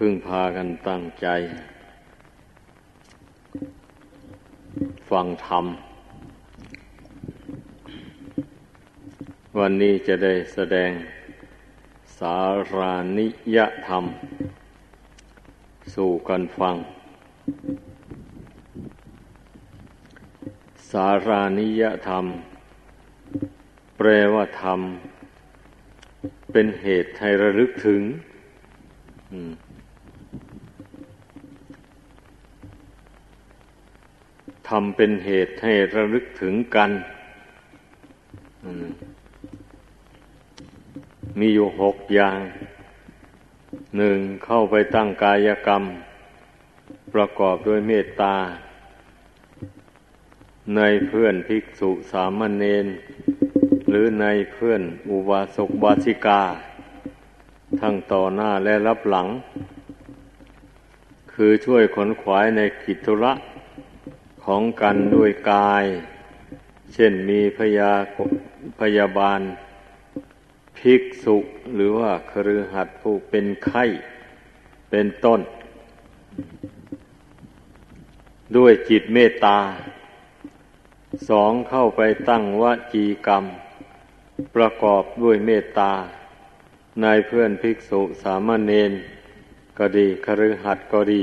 พึ่งพากันตั้งใจ ฟังธรรม วันนี้จะได้แสดงสารานิยธรรม สู่กันฟัง สารานิยธรรม แปลว่าธรรม เป็นเหตุให้ระลึกถึง ทำเป็นเหตุให้ระลึกถึงกัน มีอยู่หกอย่าง หนึ่งเข้าไปตั้งกายกรรม ประกอบด้วยเมตตา ในเพื่อนภิกษุสามเณรหรือในเพื่อนอุบาสกบาสิกา ทั้งต่อหน้าและรับหลัง คือช่วยขนขวายในกิจธุระ ของกันด้วยกาย เช่นมีพยาพยาบาล ภิกษุหรือว่าครือหัดผู้เป็นไข้เป็นต้น ด้วยจิตเมตตา สองเข้าไปตั้งวจีกรรม ประกอบด้วยเมตตา ในเพื่อนภิกษุสามเณรก็ดีครือหัดก็ดี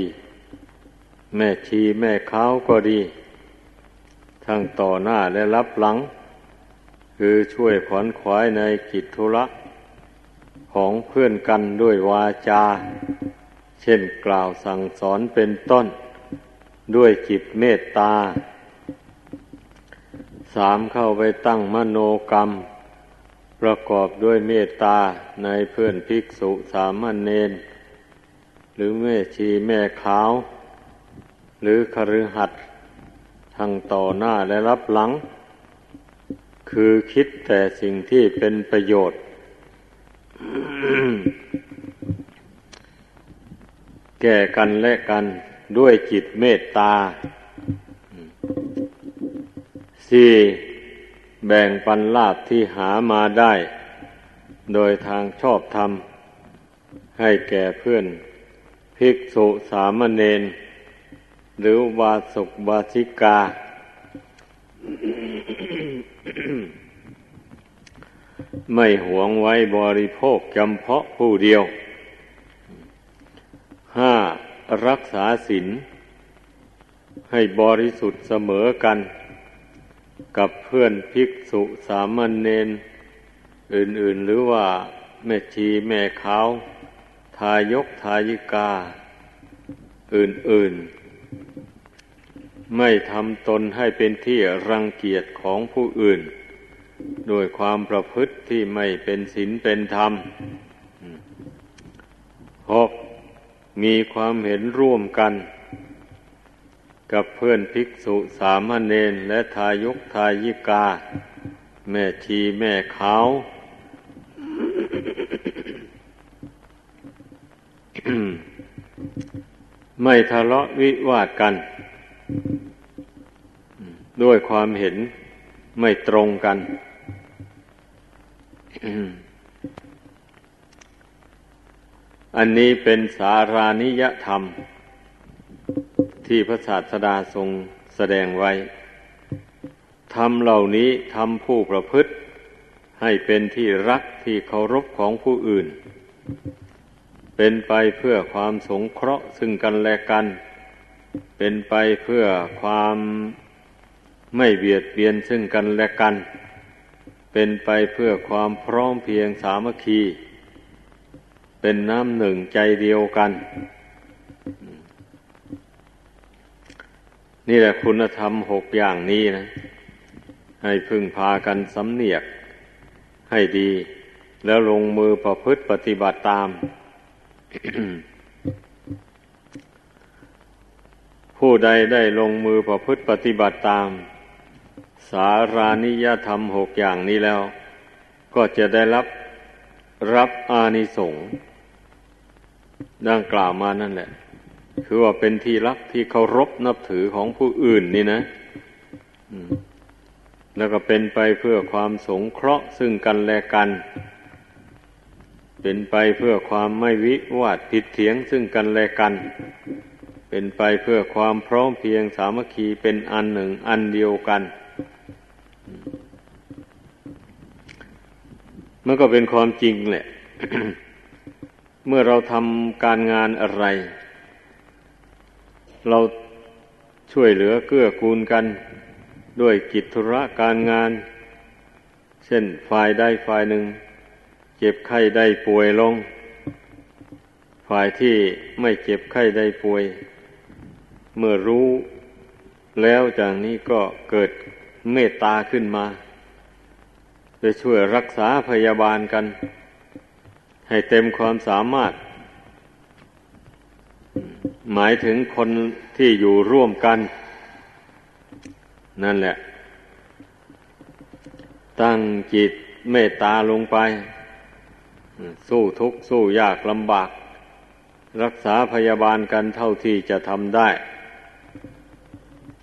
แม่ชีแม่ข้าวก็ดี ทั้งต่อหน้าและรับหลัง คือช่วยขวนขวายในกิจธุระของเพื่อนกันด้วยวาจา เช่นกล่าวสั่งสอนเป็นต้น ด้วยจิตเมตตา สามเข้าไปตั้งมโนกรรม ประกอบด้วยเมตตาในเพื่อนภิกษุสามเณรหรือแม่ชีแม่ขาว หรือคฤหัสถ์ทางต่อหน้าและรับหลัง คือคิดแต่สิ่งที่เป็นประโยชน์ แก่กันและกันด้วยจิตเมตตาสี่แบ่งปันลาภที่หามาได้ โดยทางชอบธรรม ให้แก่เพื่อนภิกษุสามเณร หรือวาสุกวาสิกา ไม่หวงไว้บริโภคจำเพาะผู้เดียวห้ารักษาศีลให้บริสุทธิ์เสมอกัน กับเพื่อนภิกษุสามเณรอื่นๆ หรือว่าแม่ชีแม่ขาว ทายกทายิกา อื่นๆ ไม่ทำตนให้เป็นที่รังเกียจของผู้อื่น โดยความประพฤติที่ไม่เป็นศีลเป็นธรรมหกมีความเห็นร่วมกัน กับเพื่อนภิกษุสามเณรและทายกทายิกา แม่ชีแม่ขาวไม่ทะเลาะวิวาทกัน ด้วยความเห็นไม่ตรงกัน อันนี้เป็นสารานิยธรรม ที่พระศาสดาทรงแสดงไว้ธรรมเหล่านี้ทำผู้ประพฤติ ให้เป็นที่รักที่เคารพของผู้อื่น เป็นไปเพื่อความสงเคราะห์ซึ่งกันและกัน เป็นไปเพื่อความไม่เบียดเบียนซึ่งกันและกัน เป็นไปเพื่อความพร้อมเพียงสามัคคี เป็นน้ำหนึ่งใจเดียวกัน นี่แหละคุณธรรมหกอย่างนี้นะ ให้พึ่งพากันสำเนียกให้ดี แล้วลงมือประพฤติปฏิบัติตาม ผู้ใดได้ลงมือประพฤติปฏิบัติตาม สารานิยธรรมหกอย่างนี้แล้ว ก็จะได้รับรับอานิสงส์ดังกล่าวมานั่นแหละ คือว่าเป็นที่รักที่เคารพนับถือของผู้อื่นนี่นะแล้วก็เป็นไปเพื่อความสงเคราะห์ซึ่งกันและกัน เป็นไปเพื่อความไม่วิวาทผิดเถียงซึ่งกันและกัน เป็นไปเพื่อความพร้อมเพียงสามัคคีเป็นอันหนึ่งอันเดียวกัน มันก็เป็นความจริงแหละ เมื่อเราทำการงานอะไร เราช่วยเหลือเกื้อกูลกัน ด้วยกิจธุระการงาน เช่นฝ่ายใดฝ่ายหนึ่ง เจ็บไข้ได้ป่วยลง ฝ่ายที่ไม่เจ็บไข้ได้ป่วย เมื่อรู้แล้วจากนี้ก็เกิดเมตตาขึ้นมาจะช่วยรักษาพยาบาลกัน ให้เต็มความสามารถ หมายถึงคนที่อยู่ร่วมกัน นั่นแหละ ตั้งจิตเมตตาลงไป สู้ทุกข์สู้ยากลำบาก รักษาพยาบาลกันเท่าที่จะทำได้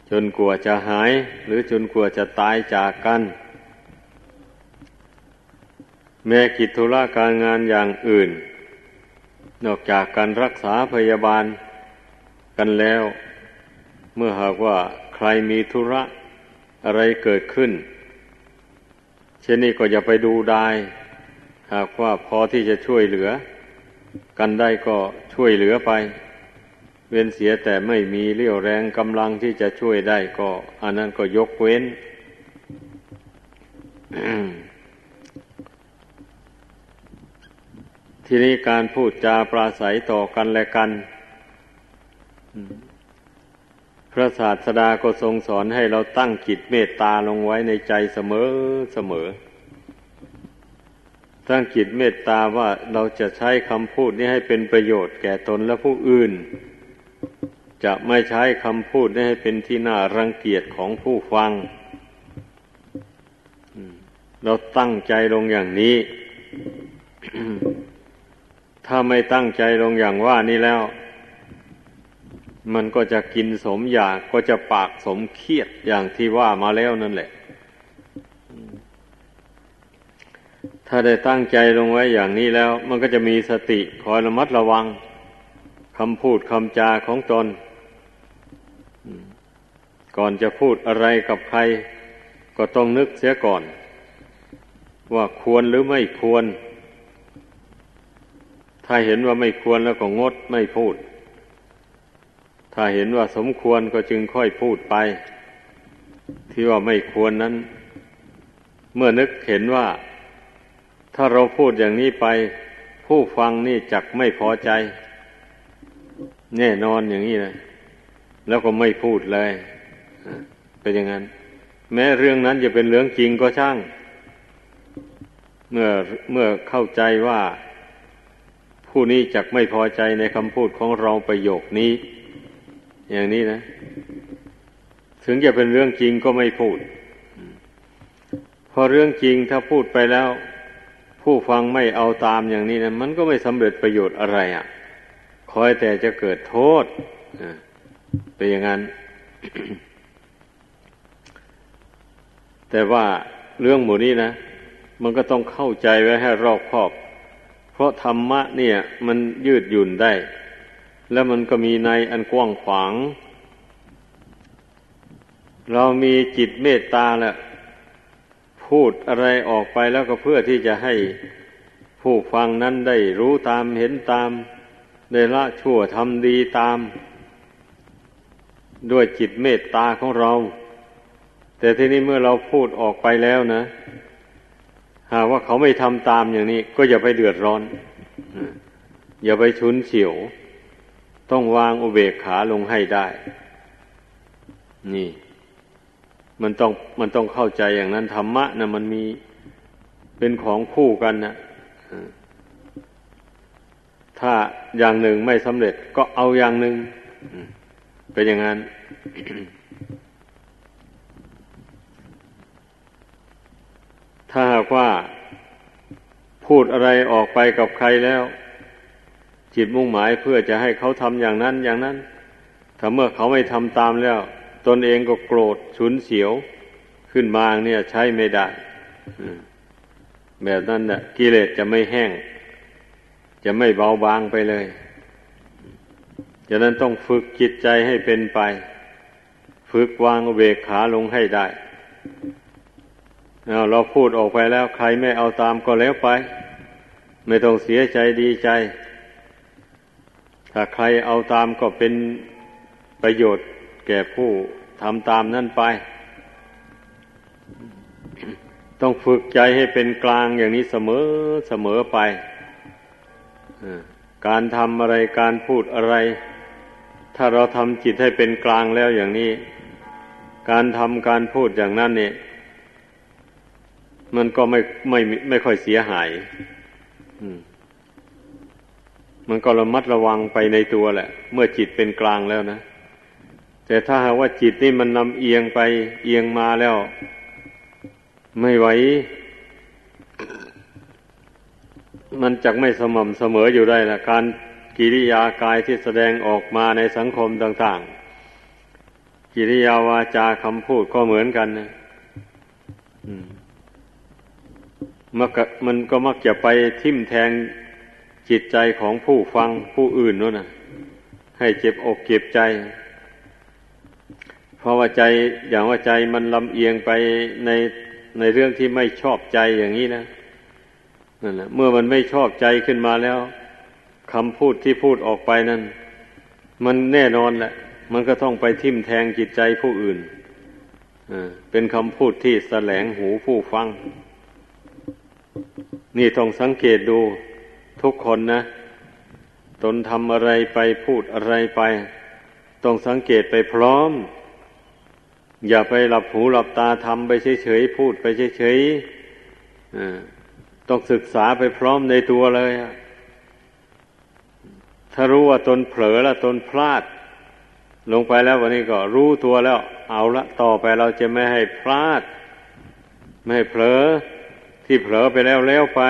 จนกลัวจะหาย หรือจนกลัวจะตายจากกัน แม้กิจธุระการงานอย่างอื่น นอกจากการรักษาพยาบาลกันแล้ว เมื่อหากว่าใครมีธุระอะไรเกิดขึ้น เช่นนี้ก็อย่าไปดูได้ หากว่าพอที่จะช่วยเหลือ กันได้ก็ช่วยเหลือไป เว้นเสียแต่ไม่มีเรี่ยวแรงกำลังที่จะช่วยได้ก็ อันนั้นก็ยกเว้น ทีนี้การพูดจาปราศัยต่อกันและกัน พระศาสดาก็ทรงสอนให้เราตั้งจิตเมตตาลงไว้ในใจเสมอเสมอ ตั้งจิตเมตตาว่าเราจะใช้คำพูดนี้ให้เป็นประโยชน์แก่ตนและผู้อื่น จะไม่ใช้คำพูดให้เป็นที่น่ารังเกียจของผู้ฟัง เราตั้งใจลงอย่างนี้ ถ้าไม่ตั้งใจลงอย่างว่านี้แล้ว มันก็จะกินสมอยากก็จะปากสมเครียดอย่างที่ว่ามาแล้วนั่นแหละ ถ้าได้ตั้งใจลงไว้อย่างนี้แล้ว มันก็จะมีสติคอยระมัดระวังคำพูดคำจาของตน ก่อนจะพูดอะไรกับใคร ก็ต้องนึกเสียก่อน ว่าควรหรือไม่ควร ถ้าเห็นว่าไม่ควรแล้วก็งดไม่พูด ถ้าเห็นว่าสมควรก็จึงค่อยพูดไป ที่ว่าไม่ควรนั้น เมื่อนึกเห็นว่า ถ้าเราพูดอย่างนี้ไป ผู้ฟังนี่จักไม่พอใจ แน่นอนอย่างนี้นะแล้วก็ไม่พูดเลย เป็นอย่างนั้น แม้เรื่องนั้นจะเป็นเรื่องจริงก็ช่าง เมื่อเมื่อเข้าใจว่า ผู้นี้จักไม่พอใจในคำพูดของเราประโยคนี้ อย่างนี้นะ ถึงจะเป็นเรื่องจริงก็ไม่พูด พอเรื่องจริงถ้าพูดไปแล้ว ผู้ฟังไม่เอาตามอย่างนี้นะมันก็ไม่สำเร็จประโยชน์อะไรอะ่ะ คอยแต่จะเกิดโทษเป็นอย่างนั้น แต่ว่าเรื่องหมู่นี้นะ มันก็ต้องเข้าใจไว้ให้รอบคอบ เพราะธรรมะเนี่ย มันยืดหยุ่นได้ แล้วมันก็มีในอันกว้างขวาง เรามีจิตเมตตาแหละพูดอะไรออกไปแล้วก็เพื่อที่จะให้ผู้ฟังนั้นได้รู้ตามเห็นตาม ได้ละชั่วทำดีตาม ด้วยจิตเมตตาของเรา แต่ทีนี้เมื่อเราพูดออกไปแล้วนะ หากว่าเขาไม่ทำตามอย่างนี้ ก็อย่าไปเดือดร้อน อย่าไปชุนเฉียว ต้องวางอุเบกขาลงให้ได้ นี่ มันต้องมันต้องเข้าใจอย่างนั้นธรรมะนะมันมีเป็นของคู่กันนะถ้าอย่างหนึ่งไม่สำเร็จก็เอาอย่างหนึ่งเป็นอย่างนั้น ถ้าหากว่าพูดอะไรออกไปกับใครแล้ว จิตมุ่งหมายเพื่อจะให้เขาทำอย่างนั้นอย่างนั้น ถ้าเมื่อเขาไม่ทำตามแล้ว ตนเองก็โกรธฉุนเฉียวขึ้นมาเนี่ยใช้ไม่ได้แบบนั้นน่ะกิเลสจะไม่แห้ง จะไม่เบาบางไปเลยฉะนั้นต้องฝึกจิตใจให้เป็นไป ฝึกวางเวกขาลงให้ได้ เราพูดออกไปแล้วใครไม่เอาตามก็แล้วไป ไม่ต้องเสียใจดีใจ ถ้าใครเอาตามก็เป็นประโยชน์แก่ผู้ทำตามนั่นไป ต้องฝึกใจให้เป็นกลางอย่างนี้เสมอเสมอไปการทำอะไรการพูดอะไร ถ้าเราทำจิตให้เป็นกลางแล้วอย่างนี้ การทำการพูดอย่างนั้นเนี่ย มันก็ไม่ไม่ไม่ค่อยเสียหายมันก็ระมัดระวังไปในตัวแหละ เมื่อจิตเป็นกลางแล้วนะ แต่ถ้าหากว่าจิตนี่มันนำเอียงไปเอียงมาแล้ว ไม่ไหว มันจักไม่สม่ำเสมออยู่ได้ละการกิริยากายที่แสดงออกมาในสังคมต่าง ๆ กิริยาวาจาคำพูดก็เหมือนกันนะ มันก็มักจะไปทิ่มแทงจิตใจของผู้ฟังผู้อื่นนู่นนะให้เจ็บอกเจ็บใจ เพราะว่าใจอย่างว่าใจมันลำเอียงไปในในเรื่องที่ไม่ชอบใจอย่างนี้นะนั่นแหละเมื่อมันไม่ชอบใจขึ้นมาแล้วคำพูดที่พูดออกไปนั้นมันแน่นอนแหละ มันก็ต้องไปทิ่มแทงจิตใจผู้อื่นเป็นคำพูดที่แสลงหูผู้ฟัง นี่ต้องสังเกตดูทุกคนนะ ตนทำอะไรไปพูดอะไรไป ต้องสังเกตไปพร้อม อย่าไปหลับหูหลับตาทำไปเฉยๆพูดไปเฉยๆต้องศึกษาไปพร้อมในตัวเลยถ้ารู้ว่าตนเผลอล้วตนพลาด ลงไปแล้ววันนี้ก็รู้ตัวแล้ว เอาละต่อไปเราจะไม่ให้พลาด ไม่ให้เผลอ ที่เผลอไปแล้วแล้วไป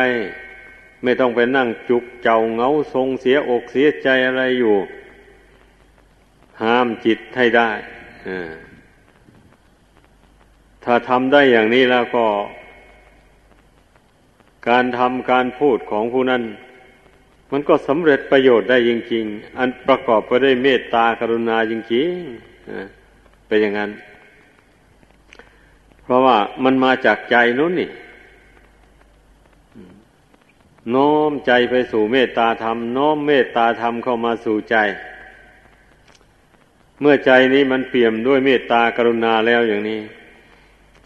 ไม่ต้องไปนั่งจุกเจ้าเงาทรงเสียอกเสียใจอะไรอยู่ ห้ามจิตให้ได้ถ้าทำได้อย่างนี้แล้วก็ การทำการพูดของผู้นั้น มันก็สำเร็จประโยชน์ได้จริง ๆ อันประกอบไปด้วยเมตตากรุณาจริงๆเป็นอย่างนั้น เพราะว่ามันมาจากใจนู้นนี่ น้อมใจไปสู่เมตตาธรรมน้อมเมตตาธรรมเข้ามาสู่ใจ เมื่อใจนี้มันเปี่ยมด้วยเมตตากรุณาแล้วอย่างนี้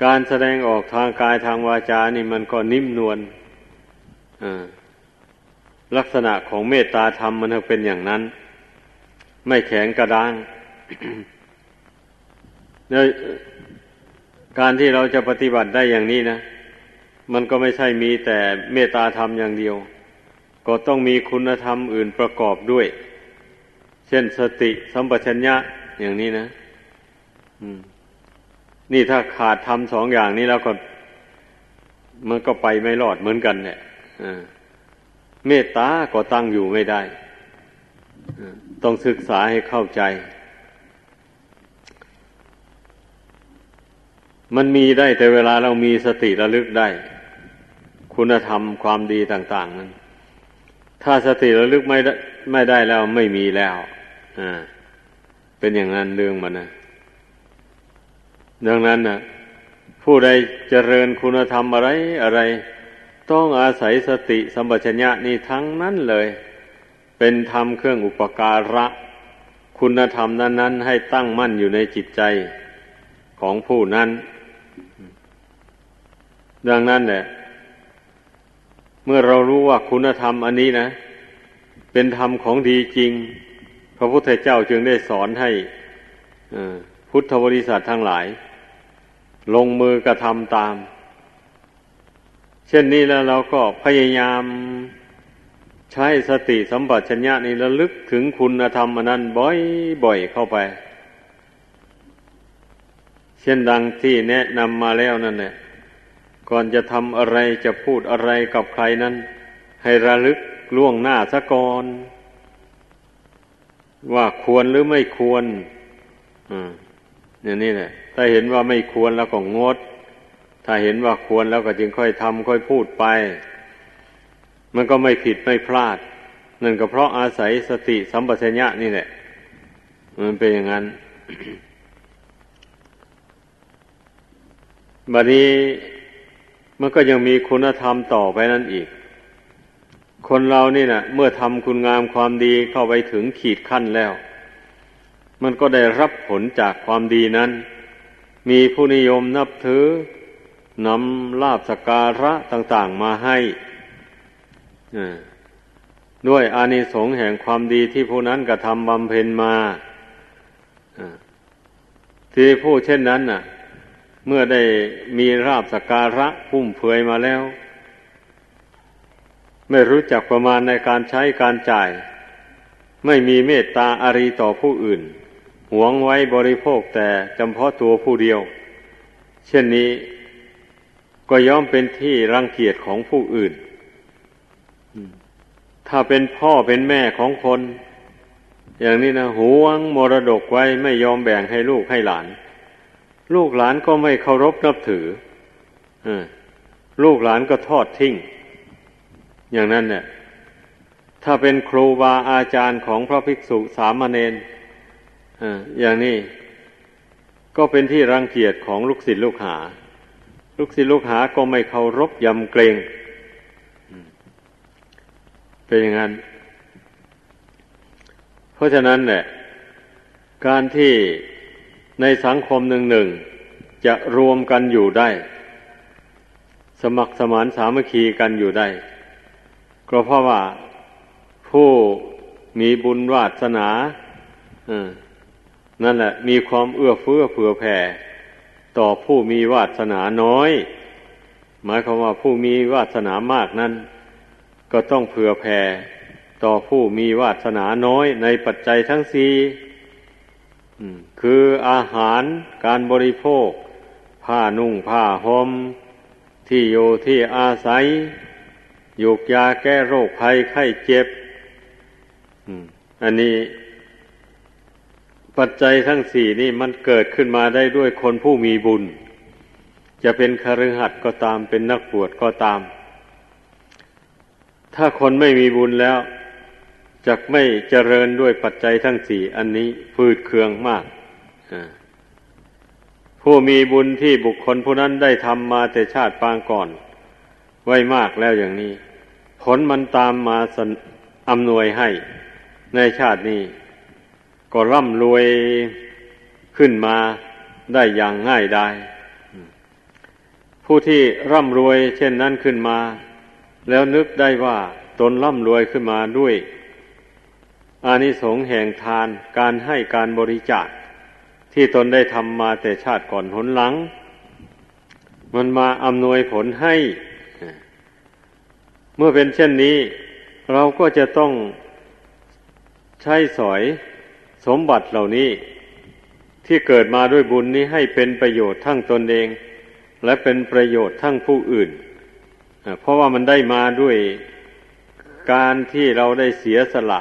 การแสดงออกทางกายทางวาจานี่มันก็นิ่มนวลลักษณะของเมตตาธรรมมันเป็นอย่างนั้น ไม่แข็งกระด้างแล้วการที่เราจะปฏิบัติได้อย่างนี้นะ มันก็ไม่ใช่มีแต่เมตตาธรรมอย่างเดียว ก็ต้องมีคุณธรรมอื่นประกอบด้วย เช่นสติสัมปชัญญะอย่างนี้นะนี่ถ้าขาดทำสองอย่างนี้แล้วก็ มันก็ไปไม่รอดเหมือนกันเนี่ยเมตตาก็ตั้งอยู่ไม่ได้ ต้องศึกษาให้เข้าใจ มันมีได้แต่เวลาเรามีสติระลึกได้ คุณธรรมความดีต่าง ๆ นั้น ถ้าสติระลึกไม่ได้ไม่ได้แล้วไม่มีแล้วอ่าเป็นอย่างนั้นเรื่องมันนะดังนั้นนะผู้ใดเจริญคุณธรรมอะไรอะไร ต้องอาศัยสติสัมปชัญญะนี่ทั้งนั้นเลย เป็นธรรมเครื่องอุปการะ คุณธรรมนั้น ๆ ให้ตั้งมั่นอยู่ในจิตใจของผู้นั้น ดังนั้นเนี่ย เมื่อเรารู้ว่าคุณธรรมอันนี้นะ เป็นธรรมของดีจริง พระพุทธเจ้าจึงได้สอนให้พุทธบริษัททั้งหลาย ลงมือกระทำตาม เช่นนี้แล้วเราก็พยายามใช้สติสัมปชัญญะนี้ระลึกถึงคุณธรรมอนั้นบ่อยๆเข้าไป เช่นดังที่แนะนำมาแล้วนั่นแหละ ก่อนจะทำอะไรจะพูดอะไรกับใครนั้น ให้ระลึกล่วงหน้าซะก่อน ว่าควรหรือไม่ควรอ่าอย่างนี้แหละถ้าเห็นว่าไม่ควรแล้วก็งด ถ้าเห็นว่าควรแล้วก็จึงค่อยทำค่อยพูดไป มันก็ไม่ผิดไม่พลาดนั่นก็เพราะอาศัยสติสัมปชัญญะนี่แหละ มันเป็นอย่างนั้นบัดนี้ มันก็ยังมีคุณธรรมต่อไปนั่นอีก คนเรานี่นะเมื่อทำคุณงามความดีเข้าไปถึงขีดขั้นแล้ว มันก็ได้รับผลจากความดีนั้น มีผู้นิยมนับถือนำลาบสการะต่าง ๆ มาให้ด้วยอานิสงส์แห่งความดีที่ผู้นั้นกระทำบำเพ็ญมาที่ผู้เช่นนั้นน่ะ เมื่อได้มีราบสการะพุ่มเผยมาแล้ว ไม่รู้จักประมาณในการใช้การจ่าย ไม่มีเมตตาอารีต่อผู้อื่น หวงไว้บริโภคแต่จำเพาะตัวผู้เดียว เช่นนี้ก็ย่อมเป็นที่รังเกียจของผู้อื่น ถ้าเป็นพ่อเป็นแม่ของคน อย่างนี้นะหวงมรดกไว้ไม่ยอมแบ่งให้ลูกให้หลาน ลูกหลานก็ไม่เคารพนับถือลูกหลานก็ทอดทิ้ง อย่างนั้นเนี่ย ถ้าเป็นครูบาอาจารย์ของพระภิกษุสามเณรอย่างนี้ ก็เป็นที่รังเกียจของลูกศิษย์ลูกหา ลูกศิษย์ลูกหาก็ไม่เคารพยำเกรงเป็นอย่างนั้น เพราะฉะนั้นเนี่ยการที่ ในสังคมหนึ่งหนึ่งจะรวมกันอยู่ได้ สมัครสมานสามัคคีกันอยู่ได้ ก็เพราะว่าผู้มีบุญวาสนานั่นแหละมีความเอื้อเฟื้อเผื่อแผ่ ต่อผู้มีวาสนาน้อย หมายความว่าผู้มีวาสนามากนั้น ก็ต้องเผื่อแผ่ ต่อผู้มีวาสนาน้อยในปัจจัยทั้งสี่ คืออาหารการบริโภค ผ้านุ่งผ้าห่มที่อยู่ที่อาศัยยูกยาแก้โรคภัยไข้เจ็บอันนี้ปัจจัยทั้งสี่นี่มันเกิดขึ้นมาได้ด้วยคนผู้มีบุญ จะเป็นคฤหัสถ์ก็ตามเป็นนักบวชก็ตาม ถ้าคนไม่มีบุญแล้ว จะไม่เจริญด้วยปัจจัยทั้งสี่อันนี้ฟืดเคืองมาก ผู้มีบุญที่บุคคลผู้นั้นได้ทำมาแต่ชาติปางก่อน ไว้มากแล้วอย่างนี้ ผลมันตามมาอำนวยให้ ในชาตินี้ ก็ร่ำรวยขึ้นมาได้อย่างง่ายดายผู้ที่ร่ำรวยเช่นนั้นขึ้นมา แล้วนึกได้ว่าตนร่ำรวยขึ้นมาด้วย อานิสงส์แห่งทานการให้การบริจาคที่ตนได้ทำมาแต่ชาติก่อนหนหลัง มันมาอำนวยผลให้ เมื่อเป็นเช่นนี้ เราก็จะต้องใช้สอยสมบัติเหล่านี้ ที่เกิดมาด้วยบุญนี้ให้เป็นประโยชน์ทั้งตนเอง และเป็นประโยชน์ทั้งผู้อื่น เพราะว่ามันได้มาด้วยการที่เราได้เสียสละ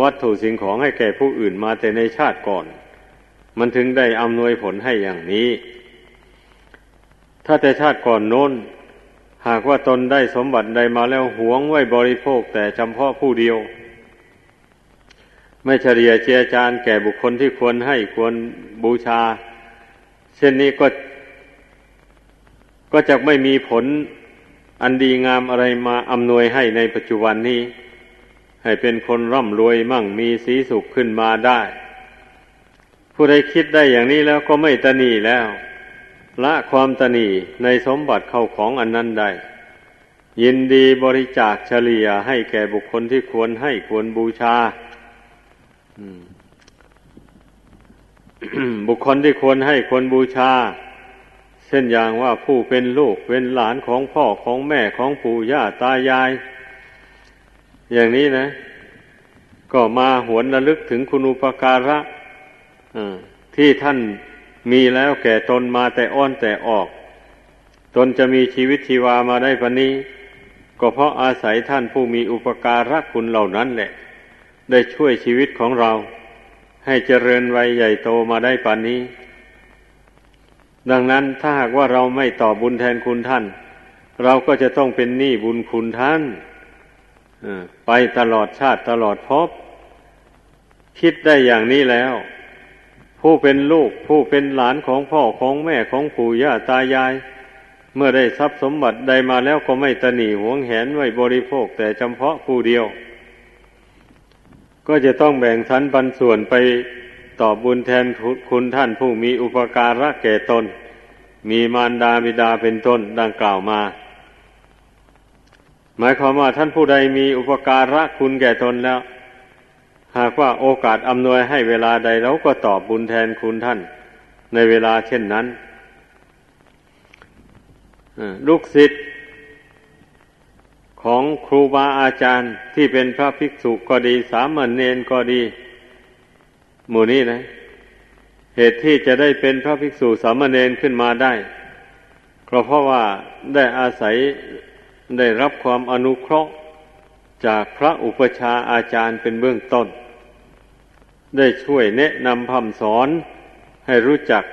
วัตถุสิ่งของให้แก่ผู้อื่นมาแต่ในชาติก่อน มันถึงได้อำนวยผลให้อย่างนี้ ถ้าแต่ชาติก่อนโน้น หากว่าตนได้สมบัติใดมาแล้วหวงไว้บริโภคแต่จำเพาะผู้เดียว ไม่เฉลี่ยเจียจานแก่บุคคลที่ควรให้ควรบูชา เช่นนี้ก็ก็จะไม่มีผลอันดีงามอะไรมาอำนวยให้ในปัจจุบันนี้ ให้เป็นคนร่ำรวยมั่งมีสีสุขขึ้นมาได้ ผู้ใดคิดได้อย่างนี้แล้วก็ไม่ตนีแล้ว ละความตนีในสมบัติเข้าของอันนั้นได้ ยินดีบริจาคเฉลี่ยให้แก่บุคคลที่ควรให้ควรบูชาบุคคลที่ควรให้ควรบูชา เช่นอย่างว่าผู้เป็นลูกเป็นหลานของพ่อของแม่ของปู่ย่าตายาย อย่างนี้นะ ก็มาหวนระลึกถึงคุณอุปการะที่ท่านมีแล้วแก่ตนมาแต่อ้อนแต่ออก ตนจะมีชีวิตชีวามาได้ปนนี้ ก็เพราะอาศัยท่านผู้มีอุปการะคุณเหล่านั้นแหละ ได้ช่วยชีวิตของเรา ให้เจริญวัยใหญ่โตมาได้ปานนี้ ดังนั้นถ้าหากว่าเราไม่ตอบบุญแทนคุณท่าน เราก็จะต้องเป็นหนี้บุญคุณท่าน ไปตลอดชาติตลอดภพคิดได้อย่างนี้แล้ว ผู้เป็นลูกผู้เป็นหลานของพ่อของแม่ของปู่ย่าตายาย เมื่อได้ทรัพย์สมบัติใดมาแล้วก็ไม่ตนีหวงแหนไว้บริโภคแต่เฉพาะผู้เดียว ก็จะต้องแบ่งสรรปันส่วนไปตอบบุญแทนคุณท่านผู้มีอุปการะแก่ตน มีมารดาบิดาเป็นต้นดังกล่าวมา หมายความว่าท่านผู้ใดมีอุปการะคุณแก่ตนแล้ว หากว่าโอกาสอำนวยให้เวลาใดเราก็ตอบบุญแทนคุณท่าน ในเวลาเช่นนั้นลูกศิษย์ของครูบาอาจารย์ที่เป็นพระภิกษุก็ดี สามเณรก็ดี หมู่นี้นะ เหตุที่จะได้เป็นพระภิกษุสามเณรขึ้นมาได้ ก็เพราะว่าได้อาศัย ได้รับความอนุเคราะห์จากพระอุปชาอาจารย์เป็นเบื้องต้น ได้ช่วยแนะนำคำสอนให้รู้จัก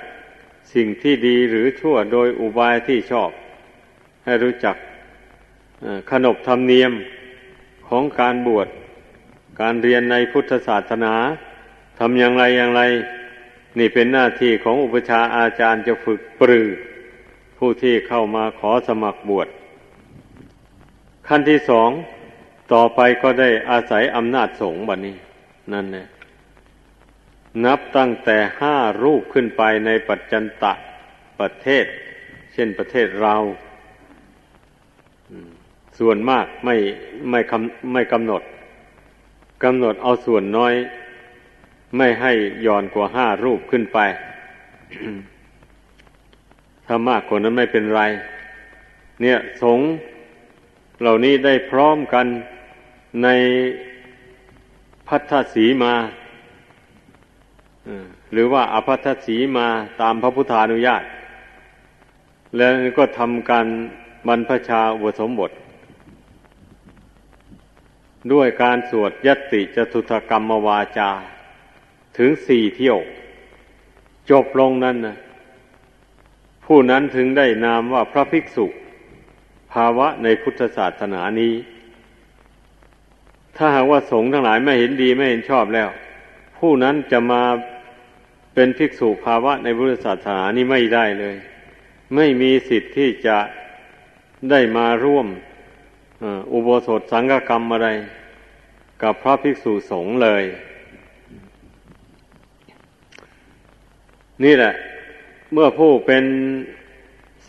สิ่งที่ดีหรือชั่วโดยอุบายที่ชอบ ให้รู้จักขนบธรรมเนียมของการบวช การเรียนในพุทธศาสนาทำอย่างไรอย่างไร นี่เป็นหน้าที่ของอุปชาอาจารย์จะฝึกปรือ ผู้ที่เข้ามาขอสมัครบวช ขั้นที่สองต่อไปก็ได้อาศัยอำนาจสงฆ์บัดนี้ นั่นเนี่ยนับตั้งแต่ห้ารูปขึ้นไปในปัจจันตะประเทศ เช่นประเทศเรา ส่วนมากไม่ไม่คำไม่กำหนดกำหนดเอาส่วนน้อย ไม่ให้ย่อนกว่าห้ารูปขึ้นไป ถ้ามากกว่านั้นไม่เป็นไร เนี่ยสง เหล่านี้ได้พร้อมกันในพัทธสีมาหรือว่าอภัทสีมาตามพระพุทธานุญาต แล้วก็ทำการบรรพชาอุปสมบท ด้วยการสวดยติจตุถกรรมวาจา ถึงสี่เที่ยว จบลงนั้นนะผู้นั้นถึงได้นามว่าพระภิกษุ ภาวะในพุทธศาสนานี้ ถ้าหากว่าสงฆ์ทั้งหลายไม่เห็นดีไม่เห็นชอบแล้ว ผู้นั้นจะมาเป็นภิกษุภาวะในพุทธศาสนานี้ไม่ได้เลย ไม่มีสิทธิ์ที่จะได้มาร่วมอุโบสถสังฆกรรมอะไร กับพระภิกษุสงฆ์เลย นี่แหละ เมื่อผู้เป็น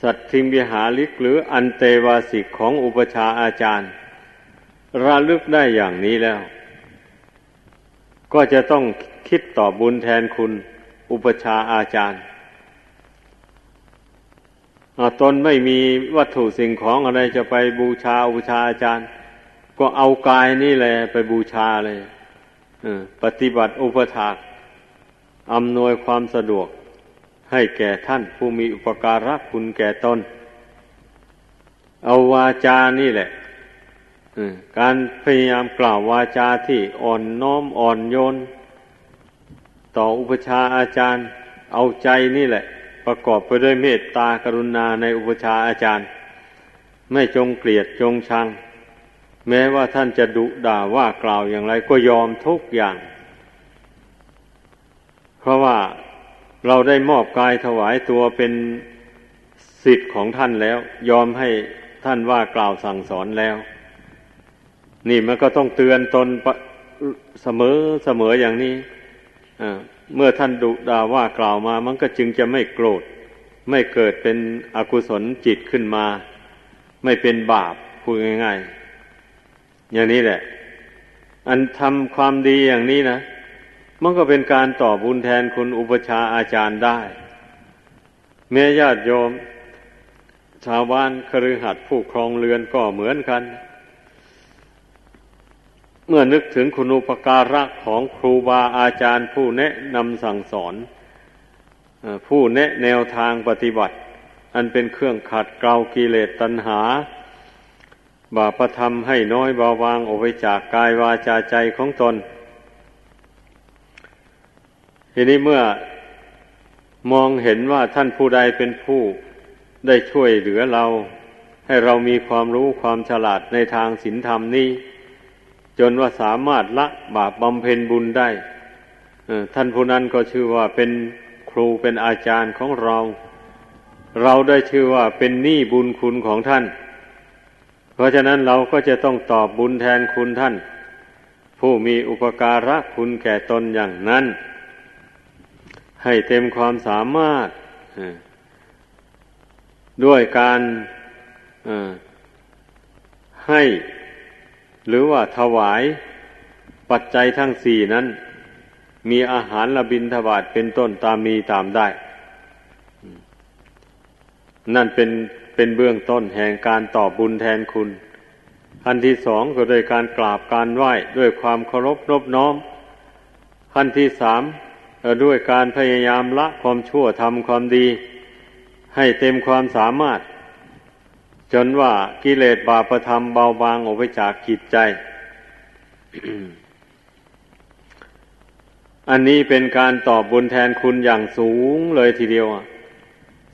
สัตทิงบิหาลิกหรืออันเตวาสิกของอุปชาอาจารย์ ระลึกได้อย่างนี้แล้ว ก็จะต้องคิดต่อบุญแทนคุณอุปชาอาจารย์ตนไม่มีวัตถุสิ่งของอะไรจะไปบูชาอุปชาอาจารย์ ก็เอากายนี่แหละไปบูชาเลยปฏิบัติอุปถากอำนวยความสะดวก ให้แก่ท่านผู้มีอุปการะคุณแก่ตน เอาวาจานี่แหละการพยายามกล่าววาจาที่อ่อนน้อมอ่อนโยน ต่ออุปชาอาจารย์ เอาใจนี่แหละ ประกอบไปด้วยเมตตากรุณาในอุปชาอาจารย์ ไม่จงเกลียดจงชัง แม้ว่าท่านจะดุด่าว่ากล่าวอย่างไรก็ยอมทุกอย่าง เพราะว่า เราได้มอบกายถวายตัวเป็นสิทธิ์ของท่านแล้ว ยอมให้ท่านว่ากล่าวสั่งสอนแล้ว นี่มันก็ต้องเตือนตนเสมอเสมออย่างนี้เมื่อท่านดุด่าว่ากล่าวมา มันก็จึงจะไม่โกรธ ไม่เกิดเป็นอกุศลจิตขึ้นมา ไม่เป็นบาปพูดง่าย ๆ อย่างนี้แหละ อันทำความดีอย่างนี้นะ มันก็เป็นการตอบบุญแทนคุณอุปชาอาจารย์ได้แม่ญาติโยม ชาวบ้านครือหัดผู้ครองเรือนก็เหมือนกัน เมื่อนึกถึงคุณอุปการะของครูบาอาจารย์ผู้แนะนำสั่งสอน ผู้แนะแนวทางปฏิบัติ อันเป็นเครื่องขัดเกลากิเลสตัณหา บาปธรรมให้น้อยเบาบางออกไปจากกายวาจาใจของตน ทีนี้เมื่อมองเห็นว่าท่านผู้ใดเป็นผู้ได้ช่วยเหลือเรา ให้เรามีความรู้ความฉลาดในทางศีลธรรมนี้ จนว่าสามารถละบาปบำเพ็ญบุญได้ท่านผู้นั้นก็ชื่อว่าเป็นครูเป็นอาจารย์ของเรา เราได้ชื่อว่าเป็นหนี้บุญคุณของท่าน เพราะฉะนั้นเราก็จะต้องตอบบุญแทนคุณท่าน ผู้มีอุปการะคุณแก่ตนอย่างนั้น ให้เต็มความสามารถด้วยการให้หรือว่าถวายปัจจัยทั้งสี่นั้น มีอาหารละบินทบาทเป็นต้นตามมีตามได้ นั่นเป็นเป็นเบื้องต้นแห่งการตอบบุญแทนคุณ ขั้นที่สองก็โดยการกราบการไหว้ด้วยความเคารพนบน้อมขั้นที่สาม ด้วยการพยายามละความชั่วทำความดี ให้เต็มความสามารถ จนว่ากิเลสบาปธรรมเบาบางออกไปจากจิตใจ อันนี้เป็นการตอบบุญแทนคุณอย่างสูงเลยทีเดียว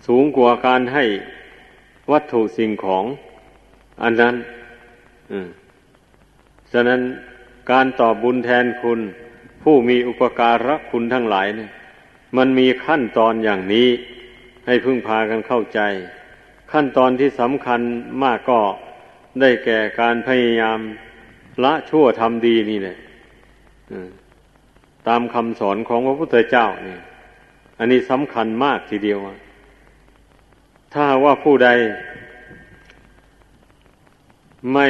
สูงกว่าการให้วัตถุสิ่งของ อันนั้นฉะนั้นการตอบบุญแทนคุณ ผู้มีอุปการะคุณทั้งหลายเนี่ยมันมีขั้นตอนอย่างนี้ ให้พึ่งพากันเข้าใจ ขั้นตอนที่สำคัญมากก็ได้แก่การพยายามละชั่วทำดีนี่แหละตามคำสอนของพระพุทธเจ้านี่อันนี้สำคัญมากทีเดียว ถ้าว่าผู้ใด ไม่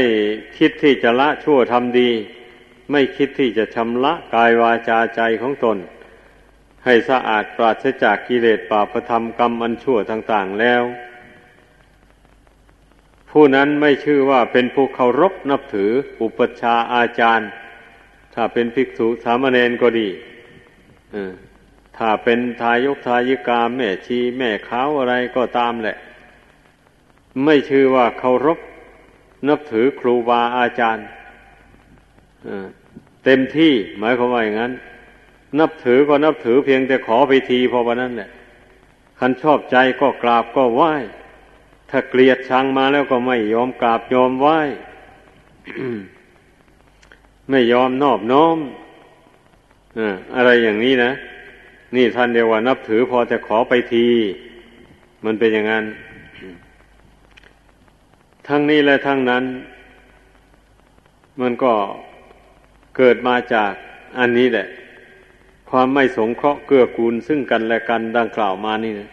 คิดที่จะละชั่วทำดี ไม่คิดที่จะชำระกายวาจาใจของตน ให้สะอาดปราศจากกิเลสปาประธรรมกรรมอันชั่วต่าง ๆแล้ว ผู้นั้นไม่ชื่อว่าเป็นผู้เคารพนับถืออุปชาอาจารย์ ถ้าเป็นภิกษุสามเณรก็ดีถ้าเป็นทายกทายิกาแม่ชีแม่ขาอะไรก็ตามแหละ ไม่ชื่อว่าเคารพนับถือครูบาอาจารย์ เต็มที่หมายความว่าอย่างนั้น นับถือก็นับถือเพียงแต่ขอไปทีพอวันนั้นแหละคันชอบใจก็กราบก็ไหว้ ถ้าเกลียดชังมาแล้วก็ไม่ยอมกราบยอมไหว้ไม่ยอมนอบน้อมอะไรอย่างนี้นะ นี่ท่านเดียวว่านับถือพอจะขอไปที มันเป็นอย่างนั้น ทั้งนี้และทั้งนั้น มันก็ เกิดมาจากอันนี้แหละ ความไม่สงเคราะห์เกื้อกูลซึ่งกันและกันดังกล่าวมานี่นะ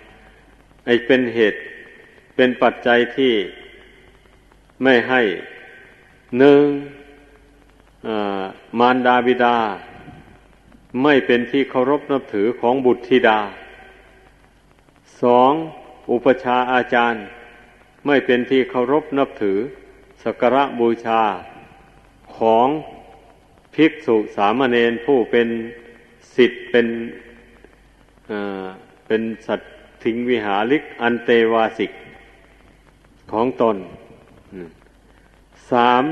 ไอเป็นเหตุเป็นปัจจัยที่ไม่ให้หนึ่งมารดาบิดา ไม่เป็นที่เคารพนับถือของบุตรธิดาสองอุปชาอาจารย์ ไม่เป็นที่เคารพนับถือสักการะบูชาของ ภิกษุสามเณรผู้เป็นสิทธิ์เป็นเป็นสัตถิงวิหาริกอันเตวาสิกของตนสาม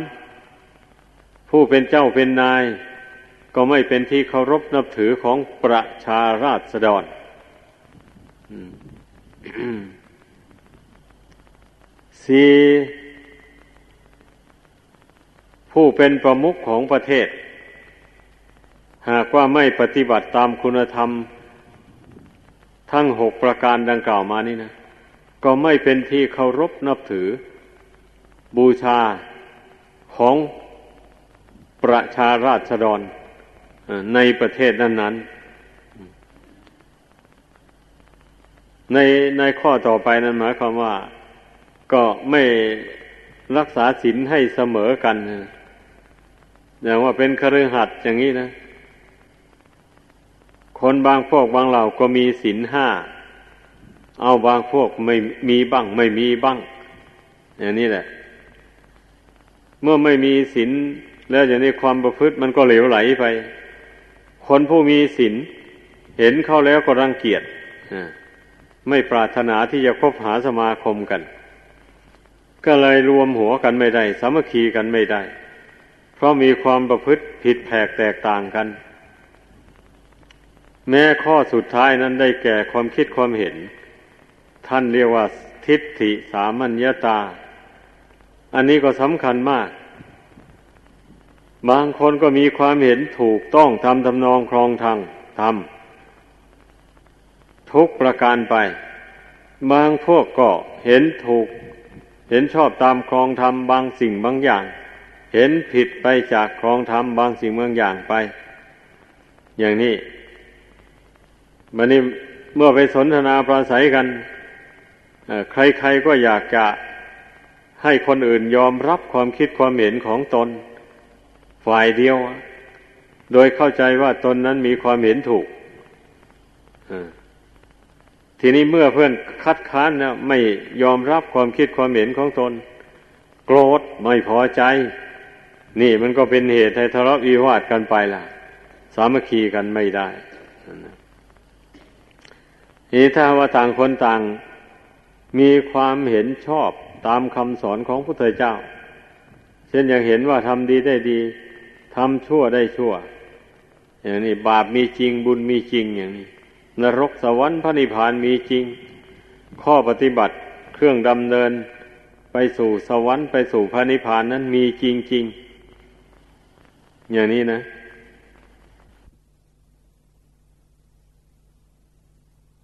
ผู้เป็นเจ้าเป็นนาย ก็ไม่เป็นที่เคารพนับถือของประชาราษฎรสี่ผู้เป็นประมุขของประเทศ หากว่าไม่ปฏิบัติตามคุณธรรม ทั้งหกประการดังกล่าวมานี่นะ ก็ไม่เป็นที่เคารพนับถือ บูชาของประชาราษฎรในประเทศนั้นๆในในข้อต่อไปนั้นหมายความว่า ก็ไม่รักษาศีลให้เสมอกันอย่างว่าเป็นคฤหัสถ์อย่างนี้นะ คนบางพวกบางเหล่าก็มีศีลห้า เอาบางพวกไม่มีบ้าง ไม่มีบ้าง อย่างนี้แหละ เมื่อไม่มีศีลแล้วอย่างนี้ความประพฤติมันก็เหลวไหลไป คนผู้มีศีลเห็นเข้าแล้วก็รังเกียจไม่ปรารถนาที่จะคบหาสมาคมกัน ก็เลยรวมหัวกันไม่ได้ สามัคคีกันไม่ได้ เพราะมีความประพฤติผิดแผกแตกต่างกัน แม้ข้อสุดท้ายนั้นได้แก่ความคิดความเห็น ท่านเรียกว่าทิฏฐิสามัญญาตา อันนี้ก็สำคัญมาก บางคนก็มีความเห็นถูกต้องทำทำนองครองทางทำทุกประการไป บางพวกก็เห็นถูก เห็นชอบตามครองธรรมบางสิ่งบางอย่าง เห็นผิดไปจากครองธรรมบางสิ่งบางอย่างไป อย่างนี้ มันนี่เมื่อไปสนทนาปราศัยกันใครๆก็อยากจะให้คนอื่นยอมรับความคิดความเห็นของตน ฝ่ายเดียว โดยเข้าใจว่าตนนั้นมีความเห็นถูกทีนี้เมื่อเพื่อนคัดค้านนะไม่ยอมรับความคิดความเห็นของตน โกรธไม่พอใจ นี่มันก็เป็นเหตุให้ทะเลาะวิวาทกันไปล่ะ สามัคคีกันไม่ได้ นี่ถ้าว่าต่างคนต่าง มีความเห็นชอบตามคำสอนของพระพุทธเจ้า เช่นอย่างเห็นว่าทำดีได้ดีทำชั่วได้ชั่ว อย่างนี้บาปมีจริงบุญมีจริงอย่างนี้ นรกสวรรค์พระนิพพานมีจริง ข้อปฏิบัติเครื่องดำเนินไปสู่สวรรค์ไปสู่พระนิพพานนั้นมีจริงจริงอย่างนี้นะ